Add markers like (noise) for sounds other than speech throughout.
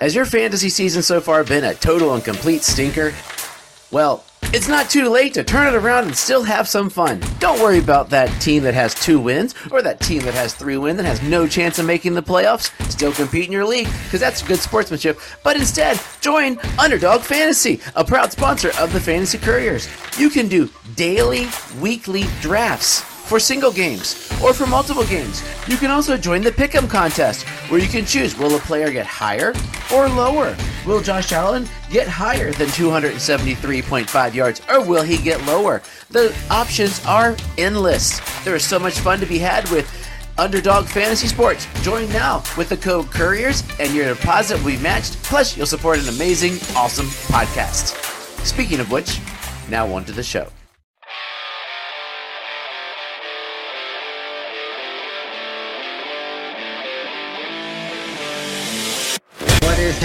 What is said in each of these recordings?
Has your fantasy season so far been a total and complete stinker? Well, it's not too late to turn it around and still have some fun. Don't worry about that team that has two wins or that team that has three wins and has no chance of making the playoffs. Still compete in your league because that's good sportsmanship. But instead, join Underdog Fantasy, a proud sponsor of the Fantasy Couriers. You can do daily, weekly drafts for single games or for multiple games. You can also join the Pick'em contest where you can choose will a player get higher or lower? Will Josh Allen get higher than 273.5 yards or will he get lower? The options are endless. There is so much fun to be had with Underdog Fantasy Sports. Join now with the code Couriers and your deposit will be matched. Plus, you'll support an amazing, awesome podcast. Speaking of which, now on to the show.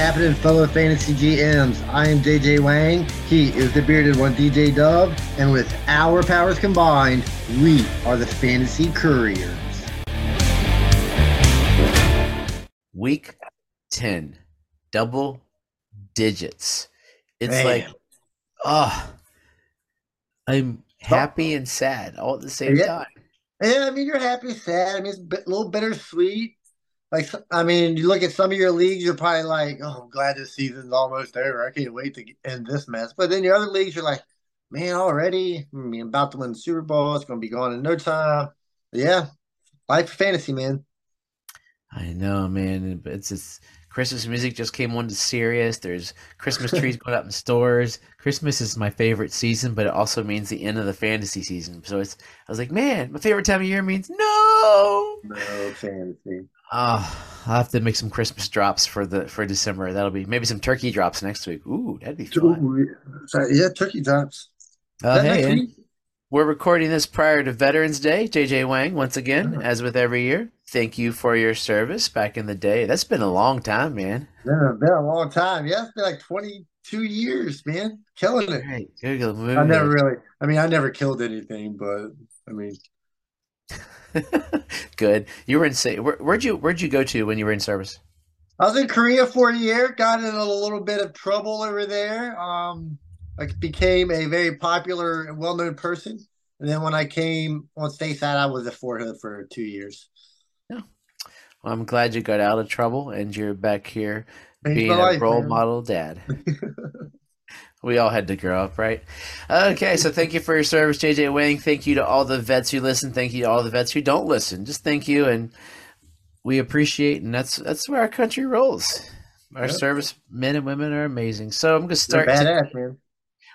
Happening, fellow fantasy GMs? I am JJ Wang. He is the bearded one, DJ Dove. And with our powers combined, we are the Fantasy Couriers. Week 10, double digits. It's Man. like, ah, oh, I'm happy and sad all at the same Yeah. time. Yeah, I mean, you're happy, sad. I mean, it's a little bittersweet. Like, I mean, you look at some of your leagues, you're probably like, oh, I'm glad this season's almost over. I can't wait to end this mess. But then your other leagues, you're like, man, already? Hmm, I mean, about to win the Super Bowl. It's going to be gone in no time. Yeah, life of fantasy, man. I know, man. It's just Christmas music just came on to Sirius. There's Christmas (laughs) trees going up in stores. Christmas is my favorite season, but it also means the end of the fantasy season. So it's I was like, man, my favorite time of year means no. No fantasy. Oh, I'll have to make some Christmas drops for the for December. That'll be maybe some turkey drops next week. Ooh, that'd be fun. So, uh, yeah, turkey drops. Uh, that hey, next and week? we're recording this prior to Veterans Day. JJ Wang, once again, uh-huh. as with every year, thank you for your service back in the day. That's been a long time, man. Yeah, been a long time. Yeah, it's been like 22 years, man. Killing it. Good. I never really, I mean, I never killed anything, but I mean, (laughs) Good. You were in where, where'd you where'd you go to when you were in service? I was in Korea for a year, got in a little bit of trouble over there. Um, I became a very popular and well known person. And then when I came on stateside, I was at Fort Hood for two years. Well, I'm glad you got out of trouble and you're back here Changed being a life, role man. model dad. (laughs) We all had to grow up, right? Okay, so thank you for your service, JJ Wang. Thank you to all the vets who listen. Thank you to all the vets who don't listen. Just thank you, and we appreciate. And that's that's where our country rolls. Our Yep. service men and women are amazing. So I'm going to start. badass, man.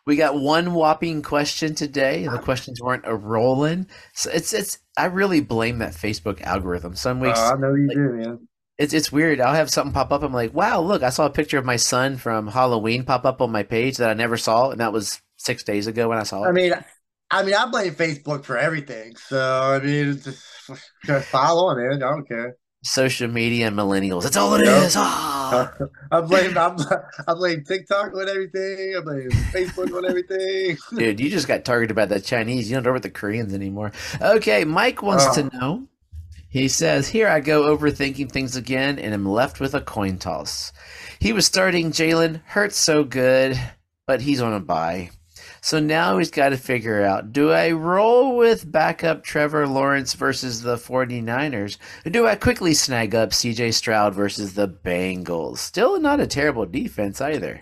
We got one whopping question today. The questions weren't a rolling. So it's it's. I really blame that Facebook algorithm. Some weeks Oh, I know you like- do, man. It's it's weird. I'll have something pop up. I'm like, wow, look, I saw a picture of my son from Halloween pop up on my page that I never saw, and that was six days ago when I saw it. I mean, I mean, I blame Facebook for everything. So I mean, just, just follow on it. I don't care. Social media and millennials. That's all it Yep. is. Ah. (laughs) I blame I, I blame TikTok on everything. I blame Facebook on everything. (laughs) Dude, you just got targeted by the Chinese. You don't know with the Koreans anymore. Okay, Mike wants Oh. to know. He says, Here I go overthinking things again and am left with a coin toss. He was starting Jalen Hurts so good, but he's on a bye. So now he's got to figure out do I roll with backup Trevor Lawrence versus the 49ers? Or do I quickly snag up CJ Stroud versus the Bengals? Still not a terrible defense either.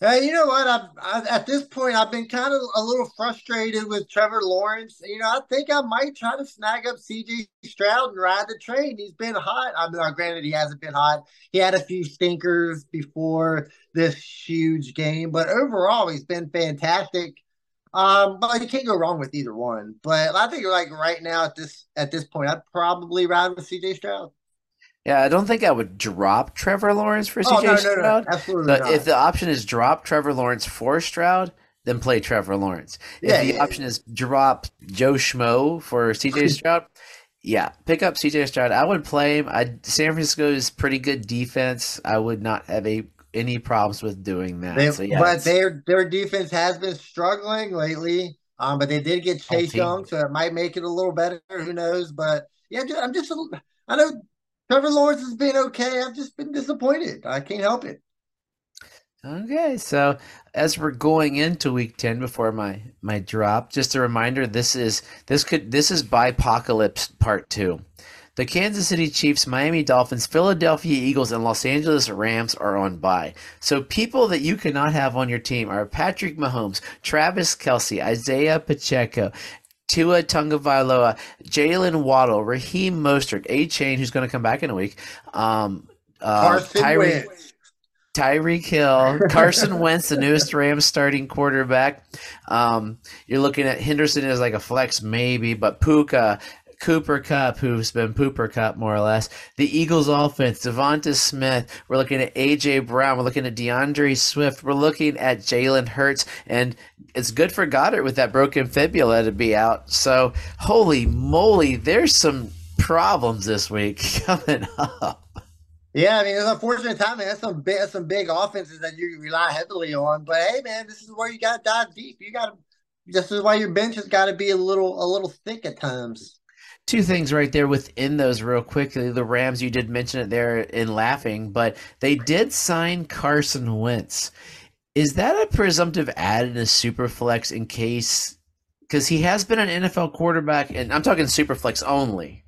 Hey, you know what? I've, i at this point, I've been kind of a little frustrated with Trevor Lawrence. You know, I think I might try to snag up CJ Stroud and ride the train. He's been hot. I mean, uh, granted, he hasn't been hot. He had a few stinkers before this huge game, but overall, he's been fantastic. Um, but you can't go wrong with either one. But I think like right now at this at this point, I'd probably ride with CJ Stroud. Yeah, I don't think I would drop Trevor Lawrence for CJ Oh no, no, Stroud. no, absolutely But not. if the option is drop Trevor Lawrence for Stroud, then play Trevor Lawrence. If the yeah, option is drop Joe Schmo for CJ (laughs) Stroud, yeah, pick up CJ Stroud. I would play him. I, San Francisco is pretty good defense. I would not have a any problems with doing that. They, so yeah, but their their defense has been struggling lately. Um, but they did get Chase. Young, so it might make it a little better. Who knows? But yeah, I'm just a I know Trevor Lawrence has been okay. I've just been disappointed. I can't help it. Okay, so as we're going into week 10 before my my drop, just a reminder this is this could this is apocalypse part 2. The Kansas City Chiefs, Miami Dolphins, Philadelphia Eagles, and Los Angeles Rams are on bye. So people that you cannot have on your team are Patrick Mahomes, Travis Kelce, Isaiah Pacheco, Tua Tagovailoa, Jaylen Waddle, Raheem Mostert, Achane, who's going to come back in a week, um, uh, Tyree. Tyreek Hill, Carson (laughs) Wentz, the newest Rams starting quarterback. Um, you're looking at Henderson as like a flex, maybe, but Puka, Cooper Kupp, who's been Pooper Cup more or less. The Eagles offense, Devonta Smith. We're looking at AJ Brown. We're looking at D'Andre Swift. We're looking at Jalen Hurts, and it's good for Goedert with that broken fibula to be out. So holy moly, there's some problems this week (laughs) coming up. Yeah, I mean, it's unfortunate timing. That's some big, that's some big offenses that you rely heavily on. But hey, man, this is where you got to dive deep. You got to. This is why your bench has got to be a little, a little thick at times. Two things right there within those, real quickly. The Rams, you did mention it there in laughing, but they did sign Carson Wentz. Is that a presumptive add in a super flex in case? Because he has been an NFL quarterback, and I'm talking super flex only.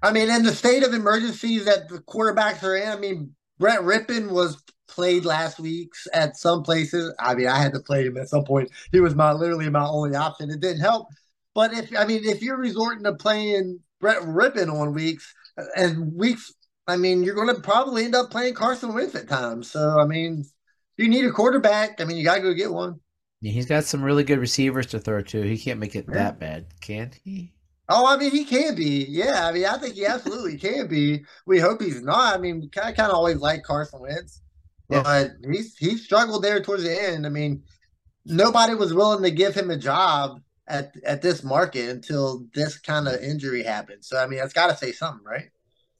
I mean, in the state of emergencies that the quarterbacks are in, I mean, Brett Rypien was played last week at some places. I mean, I had to play him at some point. He was my literally my only option. It didn't help. But if I mean, if you're resorting to playing Brett Rypien on weeks and weeks, I mean, you're going to probably end up playing Carson Wentz at times. So I mean, you need a quarterback. I mean, you got to go get one. Yeah, he's got some really good receivers to throw to. He can't make it yeah. that bad, can he? Oh, I mean, he can be. Yeah, I mean, I think he absolutely can be. We hope he's not. I mean, I kind of always like Carson Wentz, yeah. but he's he struggled there towards the end. I mean, nobody was willing to give him a job at at this market until this kind of injury happens. So, I mean, that's got to say something, right?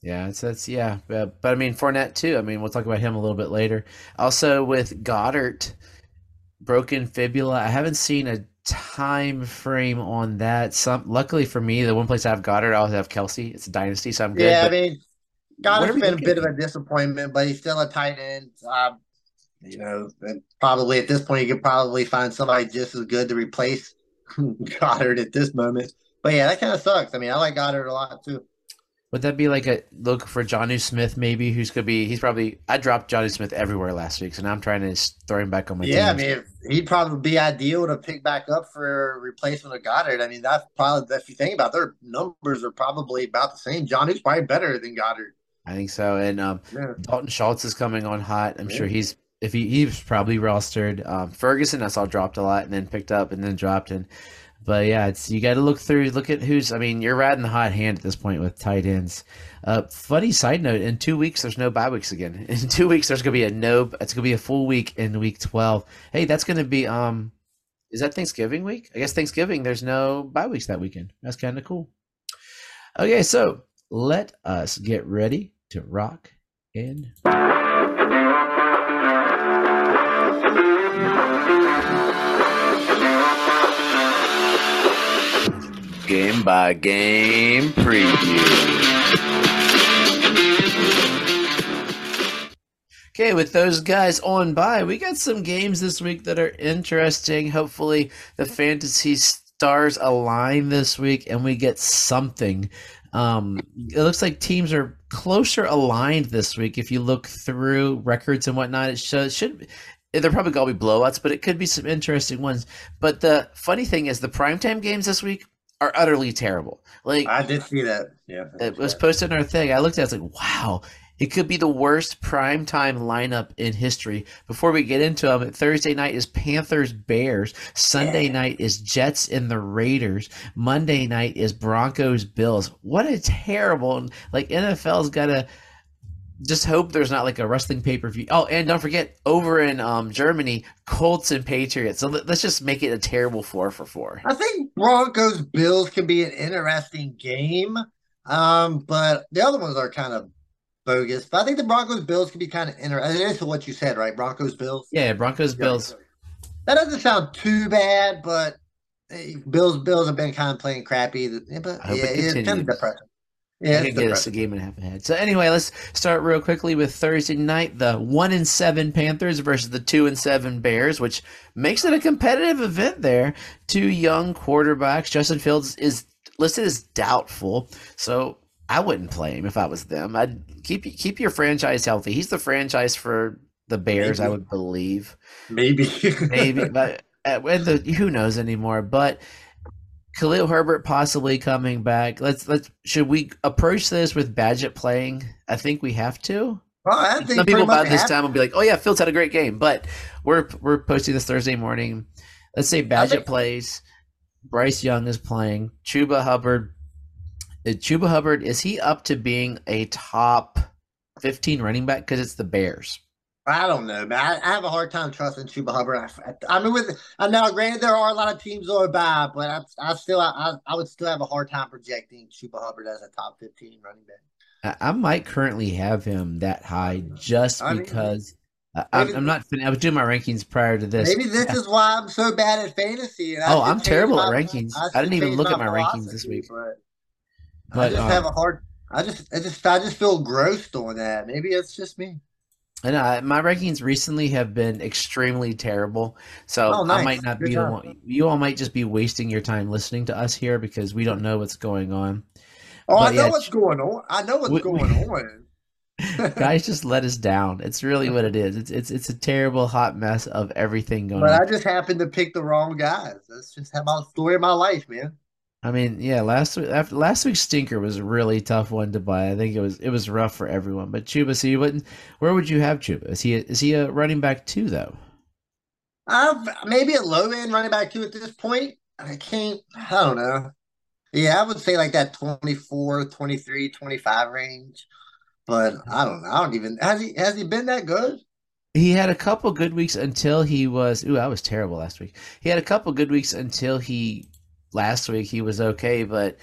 Yeah, it's that's yeah, but, but I mean Fournette too. I mean, we'll talk about him a little bit later. Also with Goedert, broken fibula. I haven't seen a time frame on that. Some luckily for me, the one place I have Goedert, I always have Kelce. It's a dynasty, so I'm good. Yeah, I mean, Goedert's been a bit of a disappointment, but he's still a tight end. Um, you know, probably at this point, you could probably find somebody just as good to replace (laughs) Goedert at this moment. But yeah, that kind of sucks. I mean, I like Goedert a lot too. Would that be like a look for Jonnu Smith maybe? Who's gonna be? He's probably. I dropped Jonnu Smith everywhere last week, so now I'm trying to throw him back on my. Yeah, team. I mean, he'd probably be ideal to pick back up for replacement of Goedert. I mean, that's probably if you think about it, their numbers are probably about the same. Jonnu's probably better than Goedert. I think so, and um, yeah. Dalton Schultz is coming on hot. I'm yeah. sure he's if he he's probably rostered. Um, Ferguson I saw dropped a lot and then picked up and then dropped and but yeah, it's you got to look through, look at who's. I mean, you're riding the hot hand at this point with tight ends. Uh, funny side note: in two weeks, there's no bye weeks again. (laughs) In two weeks, there's gonna be a no. It's gonna be a full week in week twelve. Hey, that's gonna be um, is that Thanksgiving week? I guess Thanksgiving. There's no bye weeks that weekend. That's kind of cool. Okay, so let us get ready to rock and. Game by game preview. Okay, with those guys on by, we got some games this week that are interesting. Hopefully, the fantasy stars align this week and we get something. Um, it looks like teams are closer aligned this week. If you look through records and whatnot, it should, should they're probably going to be blowouts, but it could be some interesting ones. But the funny thing is, the primetime games this week are utterly terrible. Like I did see that. Yeah, it was posted in our thing. I looked at it, I was like, wow, it could be the worst prime time lineup in history. Before we get into them, Thursday night is Panthers Bears. Sunday yeah. night is Jets and the Raiders. Monday night is Broncos Bills. What a terrible like NFL's got to just hope there's not like a wrestling pay per view. Oh, and don't forget over in um, Germany, Colts and Patriots. So let's just make it a terrible four for four. I think Broncos Bills can be an interesting game, um, but the other ones are kind of bogus. But I think the Broncos Bills can be kind of interesting. That's what you said, right? Broncos Bills. Yeah, Broncos Bills. That doesn't sound too bad, but Bills Bills have been kind of playing crappy. But yeah, it it's kind of depressing. Yeah, I could get us a game and a half ahead. So anyway, let's start real quickly with Thursday night. The one and seven Panthers versus the two and seven Bears, which makes it a competitive event there. Two young quarterbacks. Justin Fields is listed as doubtful, so I wouldn't play him if I was them. I'd keep keep your franchise healthy. He's the franchise for the Bears, Maybe. I would believe. Maybe. (laughs) Maybe, but uh, the, who knows anymore? But Khalil Herbert possibly coming back. Let's let's should we approach this with Bagent playing? I think we have to. Well, I think some people by this time will be like, "Oh yeah, Fields had a great game," but we're we're posting this Thursday morning. Let's say Bagent think- plays, Bryce Young is playing, Chuba Hubbard. Chuba Hubbard is he up to being a top fifteen running back because it's the Bears? I don't know, man. I, I, have a hard time trusting Chuba Hubbard. I, I mean, with I know, granted, there are a lot of teams that are bad, but I, I still, I, I would still have a hard time projecting Chuba Hubbard as a top fifteen running back. I, might currently have him that high just because. Mean, I, am not. I was doing my rankings prior to this. Maybe this is why I'm so bad at fantasy. oh, I'm terrible my, at rankings. I, didn't even look at my rankings this week. But, but I just um, have a hard. I just, I just, I just feel gross doing that. Maybe it's just me. And uh, my rankings recently have been extremely terrible, so oh, nice. I might not Good be. One, you all might just be wasting your time listening to us here because we don't know what's going on. Oh, but I know yeah, what's going on. I know what's we, going (laughs) on. guys (laughs) just let us down. It's really what it is. It's it's it's a terrible hot mess of everything going but on. But I just happened to pick the wrong guys. That's just how my story of my life, man. I mean, yeah, last after last week's stinker was a really tough one to buy. I think it was it was rough for everyone. But Chuba, so you wouldn't. Where would you have Chuba? Is he a, is he a running back too though? Uh, maybe a low end running back too at this point. I can't. I don't know. Yeah, I would say like that 24, 23, 25 range. But I don't know. I don't even has he has he been that good? He had a couple good weeks until he was. Ooh, I was terrible last week. He had a couple good weeks until he last week he was okay, but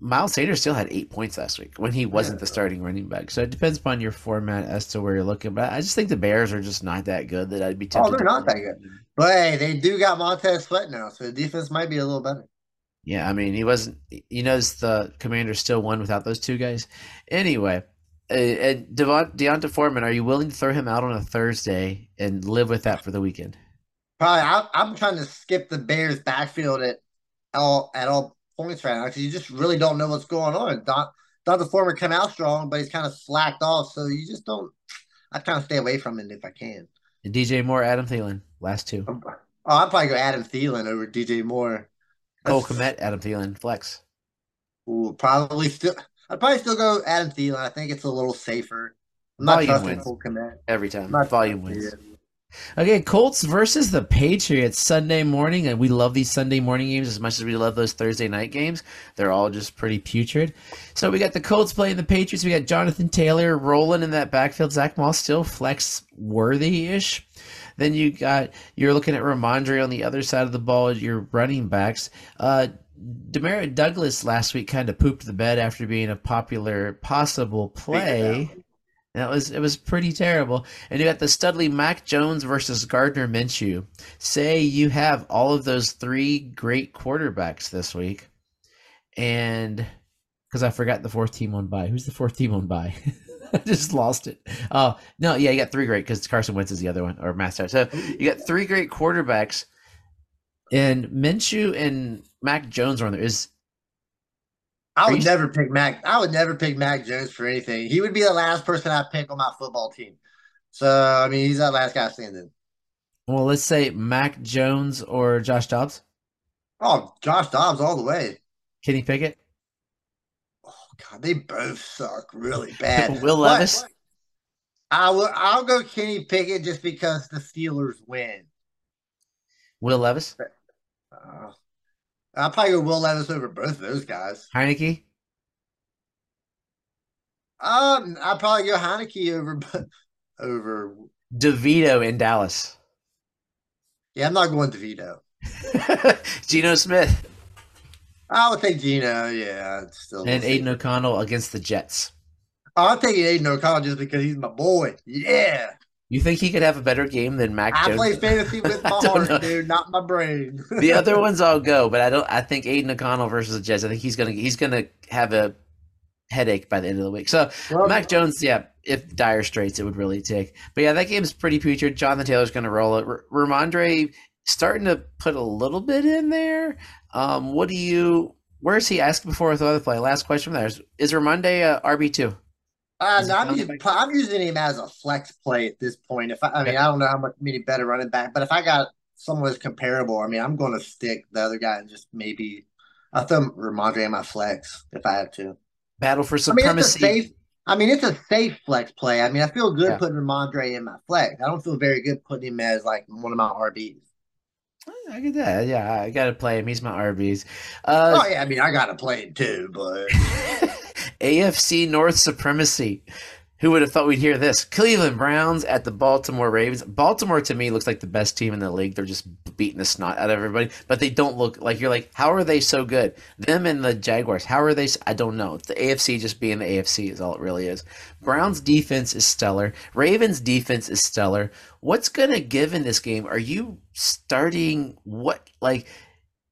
Miles Sanders still had eight points last week when he wasn't yeah. the starting running back. So it depends upon your format as to where you're looking. But I just think the Bears are just not that good that I'd be tempted. Oh, they're not that good. But hey, they do got Montez Sweat now, so the defense might be a little better. Yeah, I mean, he wasn't. You notice the Commanders still won without those two guys. Anyway, uh, and Devon, D'Onta Foreman, are you willing to throw him out on a Thursday and live with that for the weekend? Probably. I, I'm trying to skip the Bears backfield at all at all points right now because you just really don't know what's going on. D'Onta Foreman come out strong, but he's kind of slacked off, so you just don't. I kind of stay away from it if I can. And DJ Moore, Adam Thielen, last two. oh, I'd probably go Adam Thielen over DJ Moore. Cole Kmet, Adam Thielen, flex. Ooh, probably still. I'd probably still go Adam Thielen. I think it's a little safer. I'm not Volume wins. Cole Kmet. Every time. Volume wins. Okay, Colts versus the Patriots Sunday morning, and we love these Sunday morning games as much as we love those Thursday night games. They're all just pretty putrid. So we got the Colts playing the Patriots. We got Jonathan Taylor rolling in that backfield. Zach Moss still flex worthy ish. Then you got you're looking at Rhamondre on the other side of the ball. Your running backs. Uh, Demario Douglas last week kind of pooped the bed after being a popular possible play. That was it was pretty terrible. And you got the Studley Mac Jones versus Gardner Minshew. Say you have all of those three great quarterbacks this week, and because I forgot the fourth team on by. Who's the fourth team on by? (laughs) I just lost it. Oh no, yeah, you got three great because Carson Wentz is the other one or Master. So you got three great quarterbacks, and Minshew and Mac Jones are on there. Is I would never pick Mac. I would never pick Mac Jones for anything. He would be the last person I pick on my football team. So I mean, he's that last guy standing. Well, let's say Mac Jones or Josh Dobbs. Oh, Josh Dobbs all the way. Kenny Pickett. Oh God, they both suck really bad. (laughs) Will Levis. I will. I'll go Kenny Pickett just because the Steelers win. Will Levis. Uh, I'll probably go Will Levis over both of those guys. Heinicke. Um, I'll probably go Heinicke over over DeVito in Dallas. Yeah, I'm not going DeVito. (laughs) Geno Smith. I would take Geno. Yeah, still. And Aidan O'Connell against the Jets. I'll take Aidan O'Connell just because he's my boy. Yeah. You think he could have a better game than Mac I Jones? play fantasy (laughs) with my heart, know. dude, not my brain. (laughs) the other (laughs) ones I'll go, but I don't. I think Aidan O'Connell versus the Jets. I think he's gonna he's gonna have a headache by the end of the week. So well, Mac Jones, yeah, if dire straits, it would really take. But yeah, that game's pretty putrid. Jonathan Taylor's going to roll it. R- Rhamondre starting to put a little bit in there. Um, what do you? Where's he asked before with the other play? Last question from there is: Is Rhamondre a RB two? Uh, no, I'm, using, I'm using him as a flex play at this point. If I, I mean, I don't know how much many better running back, but if I got someone who's comparable, I mean, I'm going to stick the other guy and just maybe I throw Rhamondre in my flex if I have to. Battle for supremacy. I mean, it's a safe, I mean, it's a safe flex play. I mean, I feel good yeah. putting Rhamondre in my flex. I don't feel very good putting him as like one of my RBs. I get that. Yeah, I gotta play him. He's my RBs. Uh, oh yeah, I mean, I gotta play him too, but (laughs) AFC North supremacy. Who would have thought we'd hear this? Cleveland Browns at the Baltimore Ravens. Baltimore to me looks like the best team in the league. They're just beating the snot out of everybody, but they don't look like you're like, how are they so good? Them and the Jaguars, how are they? I don't know. The AFC just being the AFC is all it really is. Browns defense is stellar. Ravens defense is stellar. What's going to give in this game? Are you starting what like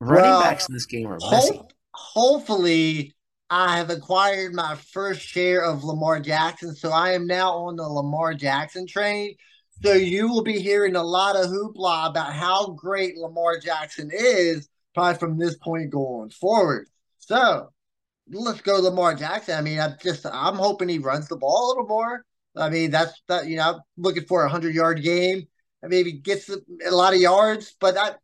running well, backs in this game are messy? hopefully I have acquired my first share of Lamar Jackson, so I am now on the Lamar Jackson train. So you will be hearing a lot of hoopla about how great Lamar Jackson is, probably from this point going forward. So let's go Lamar Jackson. I mean, I'm just I'm hoping he runs the ball a little more. I mean, that's that you know, I'm looking for a hundred yard game. I maybe gets a lot of yards, but that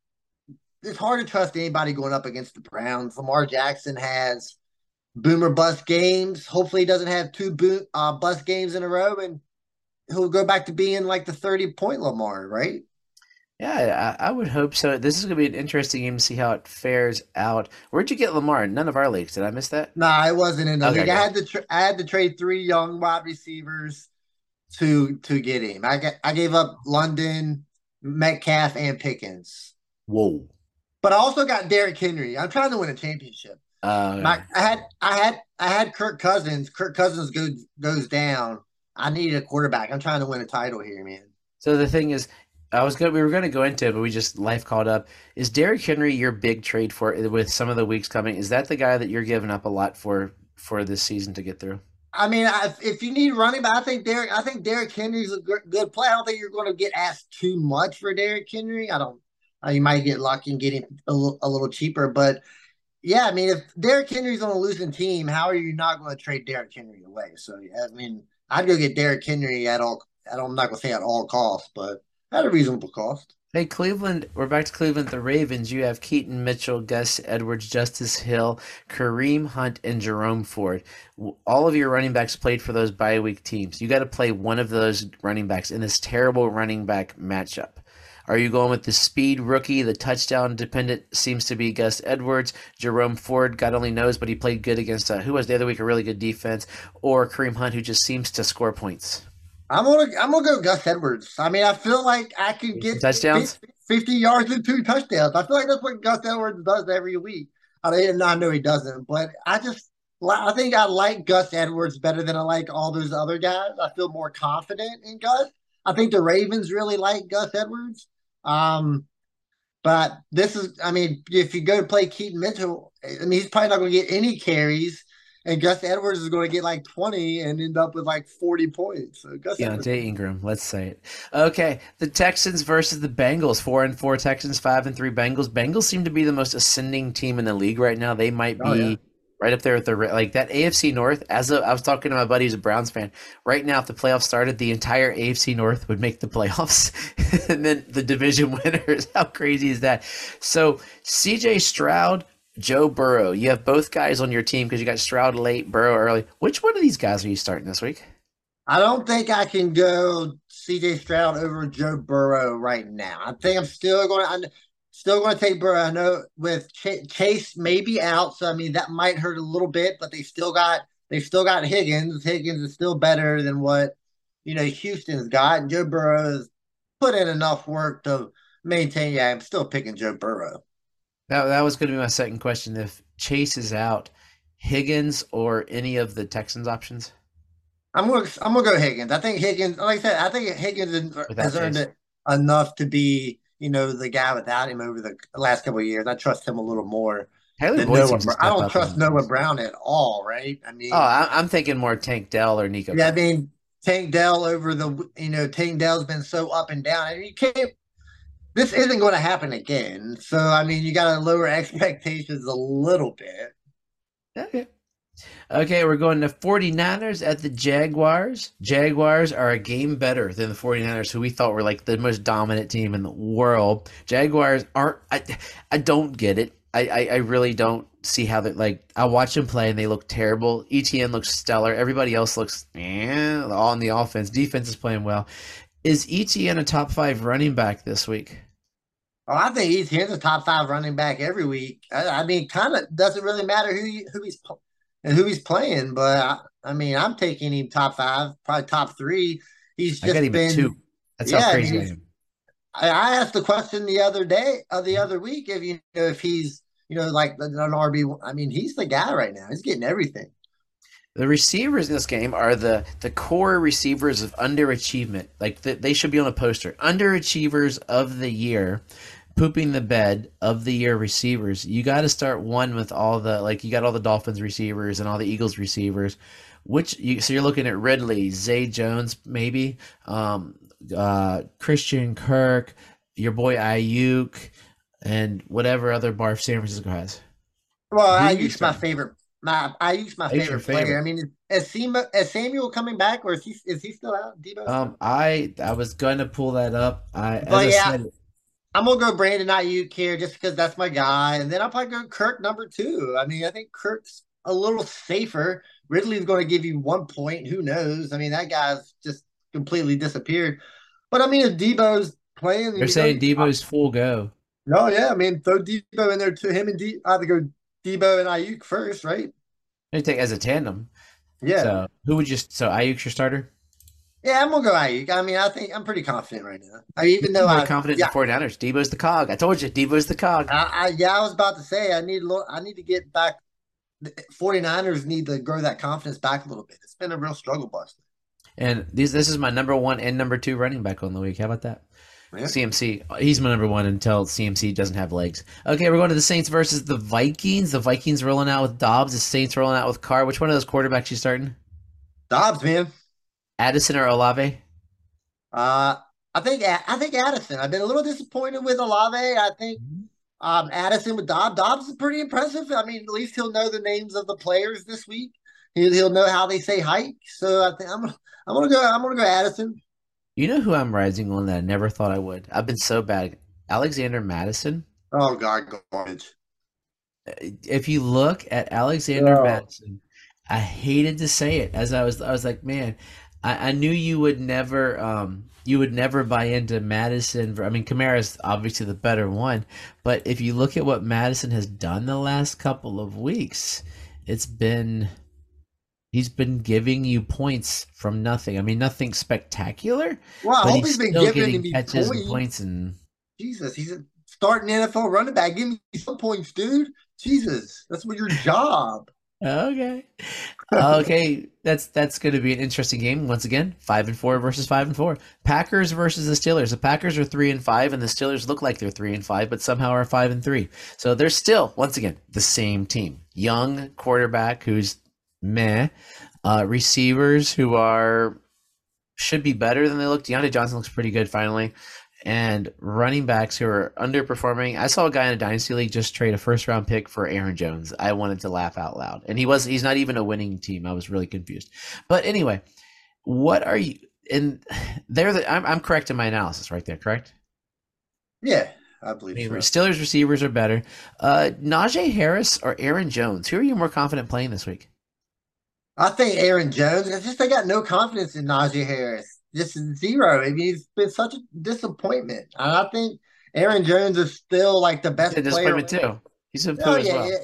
it's hard to trust anybody going up against the Browns. Lamar Jackson has boomer bust games. Hopefully, he doesn't have two boom, uh, bust games in a row, and he'll go back to being like the thirty point Lamar, right? Yeah, I, I, would hope so. This is going to be an interesting game to see how it fares out. Where'd you get Lamar? None of our leagues. Did I miss that? No, nah, I wasn't in the okay, league. I had to tra- I had to trade three young wide receivers to to get him. I got I gave up London, Metcalf, and Pickens. Whoa! But I also got Derrick Henry. I'm trying to win a championship. Uh, My, I had I had I had Kirk Cousins. Kirk Cousins goes goes down. I needed a quarterback. I'm trying to win a title here, man. So the thing is, I was going. We were going to go into it, but we just life caught up. Is Derrick Henry your big trade for with some of the weeks coming? Is that the guy that you're giving up a lot for for this season to get through? I mean, if you need running back, I think Derrick. I think Derrick Henry's a good play. I don't think you're going to get asked too much for Derrick Henry. I don't. Uh, you might get lucky and get him a little, a little cheaper, but yeah, I mean, if Derrick Henry's on a losing team, how are you not going to trade Derrick Henry away? So, I mean, I'd go get Derrick Henry at all. I don't, I'm not going to say at all costs, but at a reasonable cost. Hey, Cleveland, we're back to Cleveland. The Ravens, you have Keaton Mitchell, Gus Edwards, Justice Hill, Kareem Hunt, and Jerome Ford. All of your running backs played for those bye week teams. You got to play one of those running backs in this terrible running back matchup. Are you going with the speed rookie? The touchdown dependent seems to be Gus Edwards. Jerome Ford, God only knows, but he played good against uh, who was the other week a really good defense, or Kareem Hunt, who just seems to score points. I'm gonna I'm gonna go Gus Edwards. I mean, I feel like I can get touchdowns, 50 yards and two touchdowns. I feel like that's what Gus Edwards does every week. I mean, I know he doesn't, but I just I think I like Gus Edwards better than I like all those other guys. I feel more confident in Gus. I think the Ravens really like Gus Edwards. Um, but this is, I mean, if you go to play Keaton Mitchell, I mean, he's probably not going to get any carries, and Gus Edwards is going to get like 20 and end up with like 40 points. So Gus yeah, Jay Ingram, let's say it. Okay, the Texans versus the Bengals. Four and four Texans, five and three Bengals. Bengals seem to be the most ascending team in the league right now. They might oh, be. Oh, yeah right up there with the like that AFC North. As a, I was talking to my buddy who's a Browns fan. Right now, if the playoffs started, the entire AFC North would make the playoffs, (laughs) and then the division (laughs) winners. How crazy is that? So C.J. Stroud, Joe Burrow. You have both guys on your team because you got Stroud late, Burrow early. Which one of these guys are you starting this week? I don't think I can go C.J. Stroud over Joe Burrow right now. I think I'm still going. to Still going to take Burrow. I know with Ch- Chase maybe out, so I mean that might hurt a little bit, but they still got they still got Higgins. Higgins is still better than what you know Houston's got. Joe Burrow has put in enough work to maintain. Yeah, I'm still picking Joe Burrow. That that was going to be my second question. If Chase is out, Higgins or any of the Texans options? I'm gonna I'm gonna go Higgins. I think Higgins, like I said, I think Higgins has earned it enough to be you know, the guy without him over the last couple of years. I trust him a little more. Noah, I don't trust Noah Brown at all, right? I mean, Oh, I, I'm thinking more Tank Dell or Nico. yeah, I mean, Tank Dell over the, you know, Tank Dell's been so up and down. I mean, you can't, this isn't going to happen again. So, I mean, you got to lower (laughs) expectations a little bit. Okay. Okay, we're going to 49ers at the Jaguars. Jaguars are a game better than the 49ers, who we thought were like the most dominant team in the world. Jaguars aren't, I, I don't get it. I, I, I really don't see how they like. I watch them play and they look terrible. ETN looks stellar. Everybody else looks eh, on the offense. Defense is playing well. Is ETN a top five running back this week? Oh, I think he's he's a top five running back every week. I, I mean, kind of doesn't really matter who he, who he's and who he's playing, but I, I mean, I'm taking him top five, probably top three. He's just got him been. two. That's yeah, how crazy I am. I, I asked the question the other day, uh, the other week, if you know if he's you know like an RB. I mean, he's the guy right now. He's getting everything. The receivers in this game are the the core receivers of underachievement. Like th- they should be on a poster. Underachievers of the year, pooping the bed of the year receivers. You got to start one with all the like you got all the Dolphins receivers and all the Eagles receivers. Which you so you're looking at Ridley, Zay Jones, maybe, um, uh, Christian Kirk, your boy Aiyuk, and whatever other barf San Francisco has. Well, I use my favorite. My I use my your favorite player. I mean, is, is Samuel coming back, or is he is he still out? Debo. Um, I I was gonna pull that up. I as But I yeah. said, I'm gonna go Brandon Aiyuk here just because that's my guy, and then I'll probably go Kirk number two. I mean, I think Kirk's a little safer. Ridley's going to give you one point. Who knows? I mean, that guy's just completely disappeared. But I mean, if Debo's playing, they're saying know, Debo's full go. No, yeah, I mean, throw Debo in there to him and D. Either go Debo and Aiyuk first, right? They take as a tandem. Yeah, So who would you? So Aiyuk's your starter. Yeah, I'm gonna go Aiyuk. I mean, I think I'm pretty confident right now. I even though More I confident yeah, in the 49ers. Debo's the cog. I told you, Debo's the cog. I, I yeah, I was about to say I need a little, I need to get back. The 49ers need to grow that confidence back a little bit. It's been a real struggle bust. And these, this is my number one and number two running back on the week. How about that? Yeah. CMC. He's my number one until CMC doesn't have legs. Okay, we're going to the Saints versus the Vikings. The Vikings rolling out with Dobbs. The Saints rolling out with Carr. Which one of those quarterbacks you starting? Dobbs, man. Addison or Olave? Uh, I think I think Addison. I've been a little disappointed with Olave. I think um, Addison with Dobbs. Dobbs is pretty impressive. I mean, at least he'll know the names of the players this week. He'll, he'll know how they say hike. So I think I'm gonna I'm gonna go I'm gonna go Addison. You know who I'm rising on that I never thought I would? I've been so bad. Alexander Mattison. Oh God, garbage. If you look at Alexander No. Mattison, I hated to say it as I was I was like, man, I, I knew you would never um you would never buy into Mattison. I mean, Kamara is obviously the better one, but if you look at what Mattison has done the last couple of weeks, it's been he's been giving you points from nothing. I mean, nothing spectacular, Well, I but hope he's he's been giving me catches and points. points and Jesus, he's a starting NFL running back. Give me some points, dude. Jesus, that's what your job. Okay. Okay, that's that's going to be an interesting game once again. Five and four versus five and four. Packers versus the Steelers. The Packers are three and five, and the Steelers look like they're three and five, but somehow are five and three. So they're still once again the same team. Young quarterback who's meh. Uh, receivers who are should be better than they look. Diontae Johnson looks pretty good finally. And running backs who are underperforming. I saw a guy in a dynasty league just trade a first round pick for Aaron Jones. I wanted to laugh out loud. And he was he's not even a winning team. I was really confused. But anyway, what are you and (sighs) they're the I'm I'm correct in my analysis right there, correct? Yeah, I I believe mean, so. Steelers receivers are better. Uh Najee Harris or Aaron Jones? Who are you more confident playing this week? I think Aaron Jones. It's just I got no confidence in Najee Harris. Just zero. I mean, he's been such a disappointment. And I think Aaron Jones is still like the best A player. disappointment too. He's a Oh yeah, well. yeah,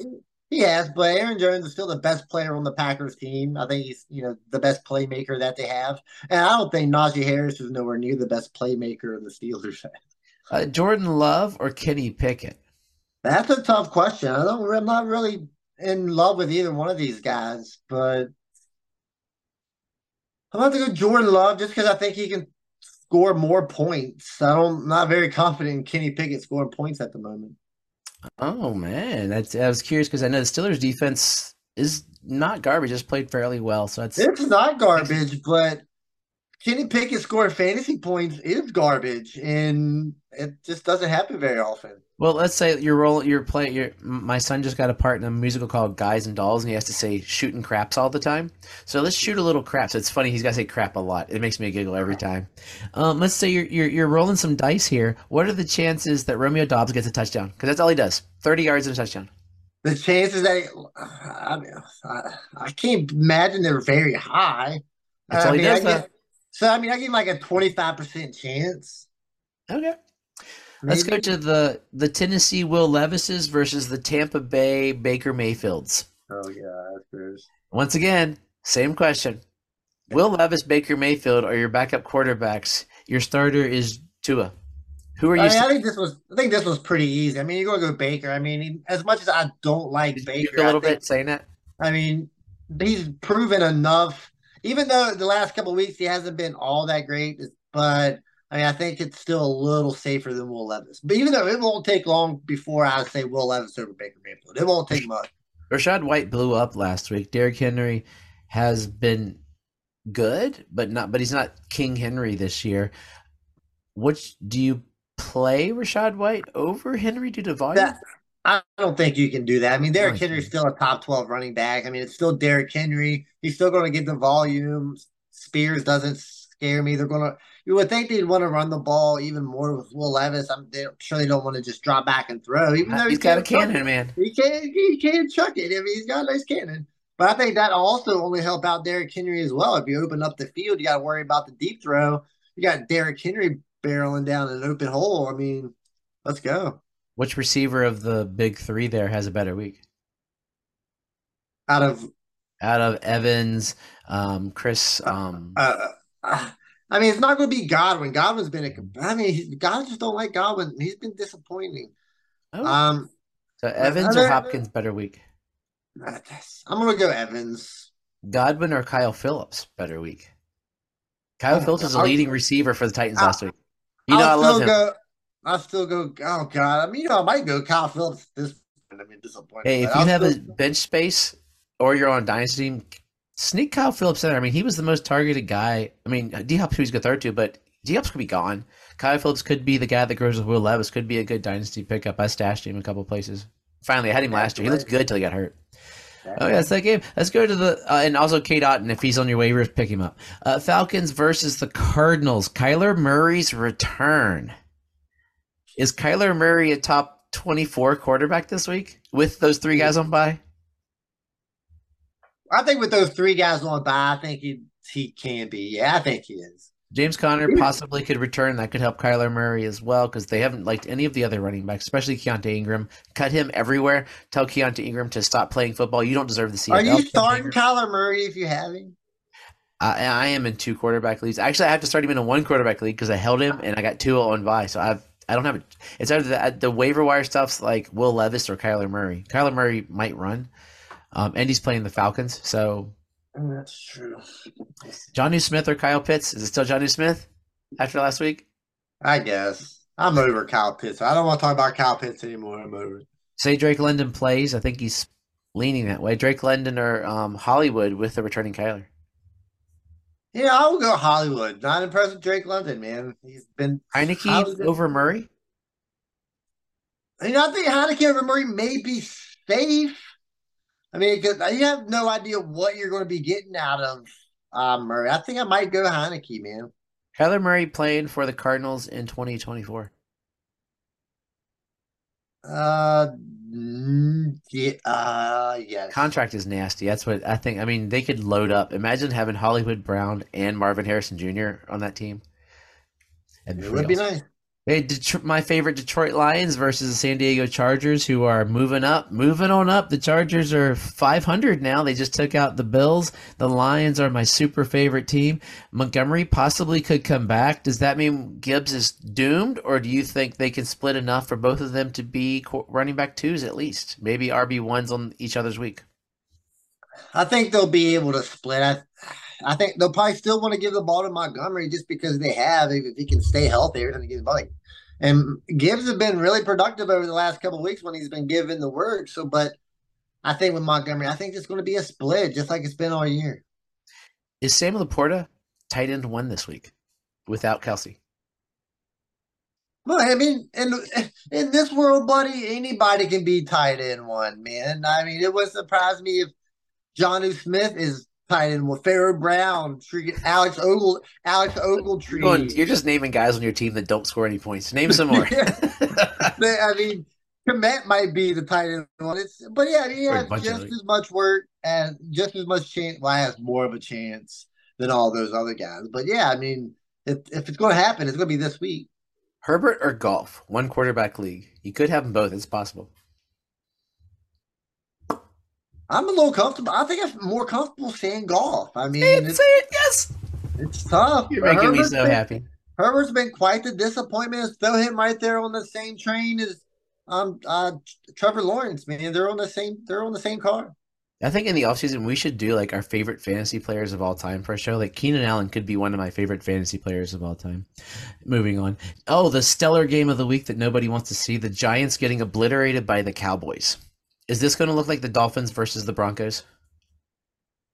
he has. But Aaron Jones is still the best player on the Packers team. I think he's you know the best playmaker that they have. And I don't think Najee Harris is nowhere near the best playmaker in the Steelers. (laughs) Uh, Jordan Love or Kenny Pickett? That's a tough question. I don't. I'm not really in love with either one of these guys, but I'm about to go Jordan Love just because I think he can score more points. I don't. I'm not very confident in Kenny Pickett scoring points at the moment. Oh man, that's I was curious because I know the Steelers defense is not garbage. Just played fairly well, so it's it's not garbage, but Kenny Pickett scoring fantasy points is garbage, and it just doesn't happen very often. Well, let's say you're rolling, you're playing. My son just got a part in a musical called Guys and Dolls, and he has to say shooting craps all the time. So let's shoot a little craps. It's funny he's got to say crap a lot. It makes me giggle every time. Um, let's say you're, you're you're rolling some dice here. What are the chances that Romeo Doubs gets a touchdown? Because that's all he does: thirty yards and a touchdown. The chances that I, mean, I, I can't imagine they're very high. That's all I he mean, does. So I mean, I give him like a twenty five percent chance. Okay. Maybe. Let's go to the the Tennessee Will Levises versus the Tampa Bay Baker Mayfields. Oh yeah, that's Once again, same question. Will Levis, Baker Mayfield are your backup quarterbacks. Your starter is Tua. Who are you? I, mean, I think this was. I think this was pretty easy. I mean, you're going to go Baker. I mean, as much as I don't like Did Baker, a little think, bit saying that. I mean, he's proven enough. Even though the last couple weeks he hasn't been all that great, but I mean, I think it's still a little safer than Will Levis. But even though it won't take long before I say Will Levis over Baker Mayfield, it won't take much. Rachaad White blew up last week. Derrick Henry has been good, but not. But he's not King Henry this year. Which do you play Rachaad White over Henry due to volume? That, I don't think you can do that. I mean, Derrick Henry's still a top twelve running back. I mean, it's still Derrick Henry. He's still going to get the volume. Spears doesn't scare me. They're going to you would think they'd want to run the ball even more with Will Levis. I'm, I'm sure they don't want to just drop back and throw, even uh, though he's got a cannon, man. He can't. he can't chuck it. I mean, he's got a nice cannon. But I think that also only help out Derrick Henry as well. If you open up the field, you got to worry about the deep throw. You got Derrick Henry barreling down an open hole. I mean, let's go. Which receiver of the big three there has a better week? Out of out of Evans, um, Chris. Um, uh, uh, I mean, it's not going to be Godwin. Godwin's been a. I mean, God just don't like Godwin. He's been disappointing. Oh. Um, so Evans or Hopkins better week? I'm going to go Evans. Godwin or Kyle Philips better week? Kyle Philips is a leading receiver for the Titans last week. You know, I'll i love him. Go, I'll still go. Oh God, I mean, you know, I might go Kyle Philips. This, I mean, disappointing. Hey, if you have still... a bench space or you're on dynasty sneak Kyle Philips in there. I mean, he was the most targeted guy. I mean, D Hop's who's good third to, but D Hop's could be gone. Kyle Philips could be the guy that grows with Will Levis. Could be a good dynasty pickup. I stashed him a couple places. Finally, I had him last year. He looked good till he got hurt. Oh yeah, it's that game. Let's go to the uh, and also Cade Otton if he's on your waivers, pick him up. Uh, Falcons versus the Cardinals. Kyler Murray's return. Is Kyler Murray a top twenty-four quarterback this week with those three guys on by? I think with those three guys on by, I think he he can be. Yeah, I think he is. James Conner possibly could return. That could help Kyler Murray as well because they haven't liked any of the other running backs, especially Keaontay Ingram. Cut him everywhere. Tell Keaontay Ingram to stop playing football. You don't deserve the CFL. Are you starting Kyler Murray if you have him? I, I am in two quarterback leagues. Actually, I have to start him in a one quarterback league because I held him and I got two on by. So I've I don't have it. It's either the, the waiver wire stuff's like Will Levis or Kyler Murray. Kyler Murray might run, um, and he's playing the Falcons, so that's true. Jonnu Smith or Kyle Pitts? Is it still Jonnu Smith after last week? I guess. I'm over Kyle Pitts. I don't want to talk about Kyle Pitts anymore. I'm over it. Say Drake London plays. I think he's leaning that way. Drake London or um, Hollywood with the returning Kyler. Yeah, I will go Hollywood. Not impressed with Drake London, man. He's been Heinicke over Murray. You know, I think Heinicke over Murray may be safe. I mean, because you have no idea what you're going to be getting out of uh, Murray. I think I might go Heinicke, man. Kyler Murray playing for the Cardinals in 2024. Uh, yeah, uh, yes. Contract is nasty. That's what I think. I mean, they could load up. Imagine having Hollywood Brown and Marvin Harrison Jr. on that team. It would be nice. Hey, my favorite Detroit Lions versus the San Diego Chargers, who are moving up, moving on up. The Chargers are 500 now. They just took out the Bills. The Lions are my super favorite team. Montgomery possibly could come back. Does that mean Gibbs is doomed, or do you think they can split enough for both of them to be running back twos at least? Maybe RB ones on each other's week. I think they'll be able to split. I, I think they'll probably still want to give the ball to Montgomery just because they have if, if he can stay healthy every time he gets the ball. Like, And Gibbs has been really productive over the last couple weeks when he's been given the work. So, but I think with Montgomery, I think it's going to be a split, just like it's been all year. Is Sam LaPorta tight end one this week without Kelce? Well, I mean, in in this world, buddy, anybody can be tight end one, man. I mean, it would surprise me if Jonnu Smith is tight end with Pharaoh Brown, freaking Alex Ogle, Alex Ogletree. You're, going, you're just naming guys on your team that don't score any points. Name some more. (laughs) I mean, Kmet might be the tight end one. It's, but yeah, he has just as much work and just as much chance. Well, has more of a chance than all those other guys. But yeah, I mean, if if it's going to happen, it's going to be this week. Herbert or Goff, one quarterback league. You could have them both. It's possible. I'm a little comfortable. I think I'm more comfortable saying Goff. I mean, say it, say it yes. It's tough. You're making Herbert's me so been, happy. Herbert's been quite the disappointment. Throw him right there on the same train as um uh Trevor Lawrence. Man, they're on the same. They're on the same car. I think in the offseason we should do like our favorite fantasy players of all time for a show. Like Keenan Allen could be one of my favorite fantasy players of all time. Moving on. Oh, the stellar game of the week that nobody wants to see. The Giants getting obliterated by the Cowboys. Is this going to look like the Dolphins versus the Broncos?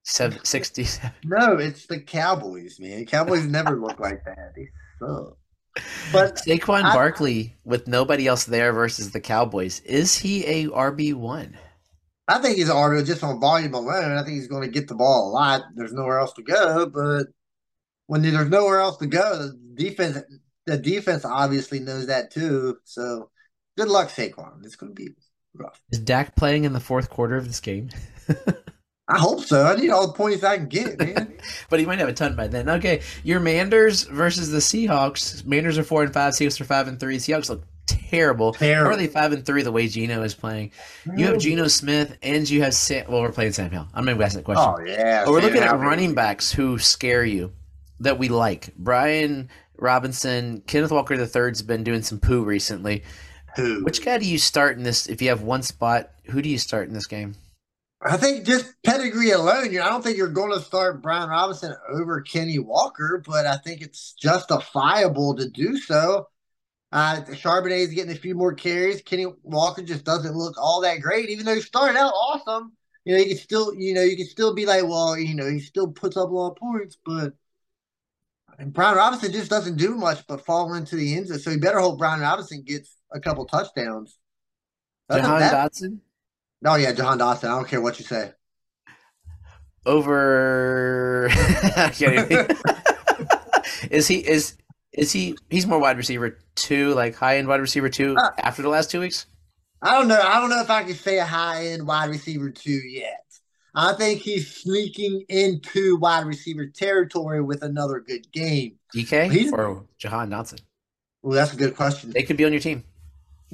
Seven, (laughs) 67. No, it's the Cowboys, man. Cowboys never look like that. They suck. But (laughs) Saquon I, Barkley with nobody else there versus the Cowboys. Is he a RB one? I think he's already just on volume alone. I think he's going to get the ball a lot. There's nowhere else to go, but when there's nowhere else to go, the defense the defense obviously knows that too. So good luck, Saquon. It's going to be rough. Is Dak playing in the fourth quarter of this game? (laughs) I hope so. I need all the points I can get, man. (laughs) but he might have a ton by then. Okay, your Manders versus the Seahawks. Manders are four and five. Seahawks are five and three. Seahawks look terrible. Terrible. Are they five and three the way Geno is playing? You have Geno Smith and you have Sam. Well, we're playing Sam Howell. I'm going to ask that question. Oh yeah. But we're looking at running backs who scare you that we like. Brian Robinson, Kenneth Walker the third's been doing some poo recently. Who? Which guy do you start in this? If you have one spot, who do you start in this game? I think just pedigree alone, you know, I don't think you're going to start Brian Robinson over Kenny Walker, but I think it's justifiable to do so. Uh, Charbonnet is getting a few more carries. Kenny Walker just doesn't look all that great, even though he started out awesome. You know, you can still, you know, you can still be like, well, you know, he still puts up a lot of points, but and Brian Robinson just doesn't do much but fall into the end zone. So you better hope Brian Robinson gets a couple touchdowns. Jahan Dotson? Oh yeah, Jahan Dotson. I don't care what you say. Over (laughs) (laughs) is he is is he? He's more wide receiver two, like high end wide receiver two uh, after the last two weeks. I don't know. I don't know if I can say a high end wide receiver two yet. I think he's sneaking into wide receiver territory with another good game. DK he's, or Jahan Dotson? Well, that's a good question. They could be on your team.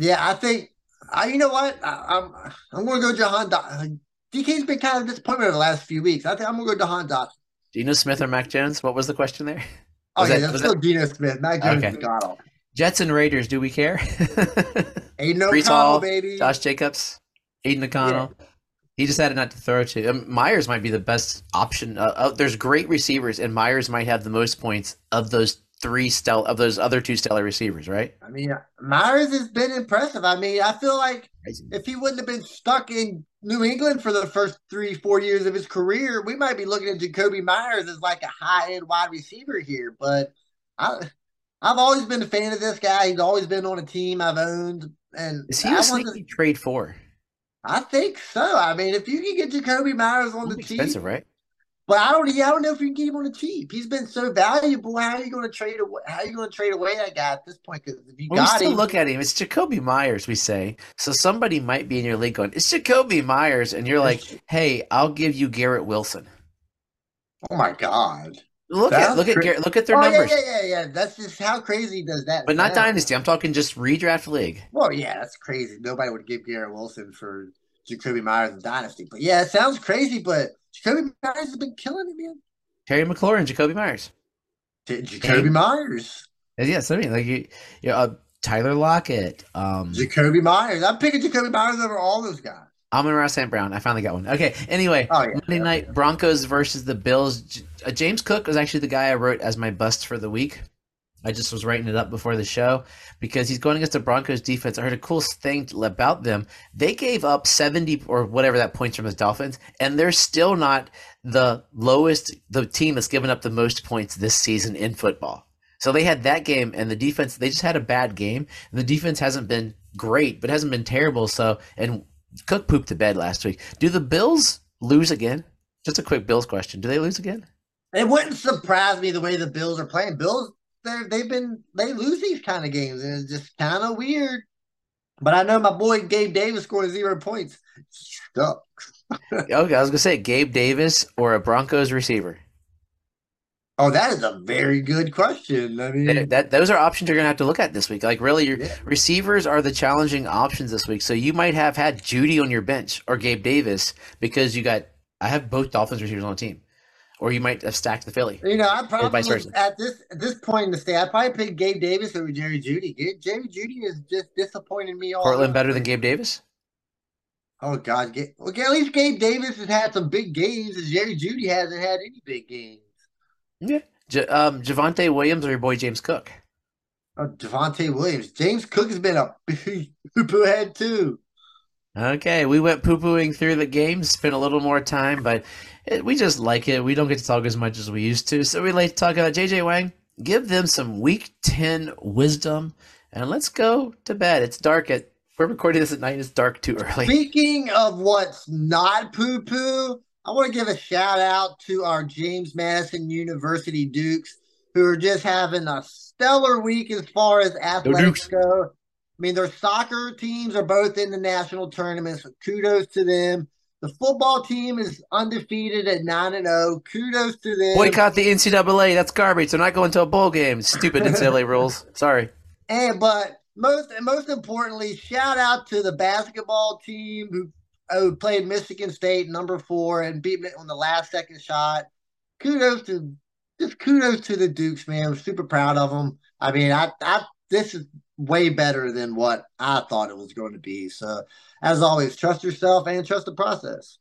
Yeah, I think. I, you know what? I, am I'm, I'm going to go Jahan. Dotson. DK's been kind of disappointed over the last few weeks. I think I'm going to go Jahan Dotson. Geno Smith or Mac Jones? What was the question there? Oh, yeah, that's still Geno Smith. Mac Jones okay. got off. Jets and Raiders, do we care? (laughs) Ain't no Breece Hall, baby. Josh Jacobs, Aidan O'Connell. Yeah. He decided not to throw to. Um, Meyers might be the best option. Uh, uh, there's great receivers, and Meyers might have the most points of those three stellar of those other two stellar receivers, right? I mean, Meyers has been impressive. I mean, I feel like Crazy. if he wouldn't have been stuck in New England for the first three, four years of his career, we might be looking at Jakobi Meyers as like a high end wide receiver here. But I, I've always been a fan of this guy. He's always been on a team I've owned. And is he a sneaky trade for? I think so. I mean, if you can get Jakobi Meyers on the team, expensive, right? But I don't. I don't know if you can get him on the cheap. He's been so valuable. How are you going to trade away? How are you going to trade away that guy at this point? Because if you well, got we still him, look at him. It's Jakobi Meyers. We say so. Somebody might be in your league going, "It's Jakobi Meyers," and you're like, (laughs) "Hey, I'll give you Garrett Wilson." Oh my god! Look That's at look cra- at Garrett, look at their oh, numbers. Yeah, yeah, yeah, yeah. That's just how crazy does that. But not dynasty. I'm talking just redraft league. Well, yeah, that's crazy. Nobody would give Garrett Wilson for Jakobi Meyers in dynasty. But yeah, it sounds crazy. But Jakobi Meyers has been killing it, man. Terry McLaurin, Jakobi Meyers. T- Jakobi and, Meyers. Yes, I mean like you, you uh, Tyler Lockett. Um, Jakobi Meyers. I'm picking Jakobi Meyers over all those guys. Amon-Ra St. Brown. I finally got one. Okay. Anyway, oh, yeah, Monday night Broncos versus the Bills. Uh, James Cook was actually the guy I wrote as my bust for the week. I just was writing it up before the show because he's going against the Broncos defense. I heard a cool thing about them. They gave up 70 or whatever that points from the Dolphins, and they're still not the lowest, the team that's given up the most points this season in football. So they had that game, and the defense, they just had a bad game. The defense hasn't been great, but hasn't been terrible. So, and Cook pooped the bed last week. Do the Bills lose again? Just a quick Bills question. Do they lose again? It wouldn't surprise me the way the Bills are playing. Bills, they've been they lose these kind of games, and it's just kind of weird. But I know my boy Gabe Davis scored zero points. Stuck. (laughs) okay, I was gonna say Gabe Davis or a Broncos receiver. Oh, that is a very good question. I mean, that, that those are options you're gonna have to look at this week. Like, really, your yeah. receivers are the challenging options this week. So you might have had Jeudy on your bench or Gabe Davis because you got. I have both Dolphins receivers on the team or you might have stacked the Philly. You know, I probably at this at this point in the state, I probably picked Gabe Davis over Jerry Jeudy. Jerry Jeudy is just disappointed me all. Courtland better than Gabe Davis. Oh God! Well, at least Gabe Davis has had some big games, as Jerry Jeudy hasn't had any big games. Yeah, J- um, Javonte Williams or your boy James Cook. Oh, Javonte Williams. James Cook has been a (laughs) poo head too. Okay, we went poo pooing through the game, spent a little more time, but it, we just like it. We don't get to talk as much as we used to, so we like to talk about JJ Wang. Give them some Week Ten wisdom, and let's go to bed. It's dark at. We're recording this at night. It's dark too early. Speaking of what's not poo poo, I want to give a shout out to our James Madison University Dukes, who are just having a stellar week as far as athletics go. I mean, their soccer teams are both in the national tournament, so kudos to them. The football team is undefeated at 9 and 0. Kudos to them. Boycott the NCAA. That's garbage. They're not going to a bowl game. Stupid NCAA (laughs) rules. Sorry. And but most most importantly, shout out to the basketball team who, who played Michigan State number 4 and beat me on the last second shot. Kudos to just kudos to the Dukes, man. I'm super proud of them. I mean, I I this is way better than what I thought it was going to be. So as always, trust yourself and trust the process.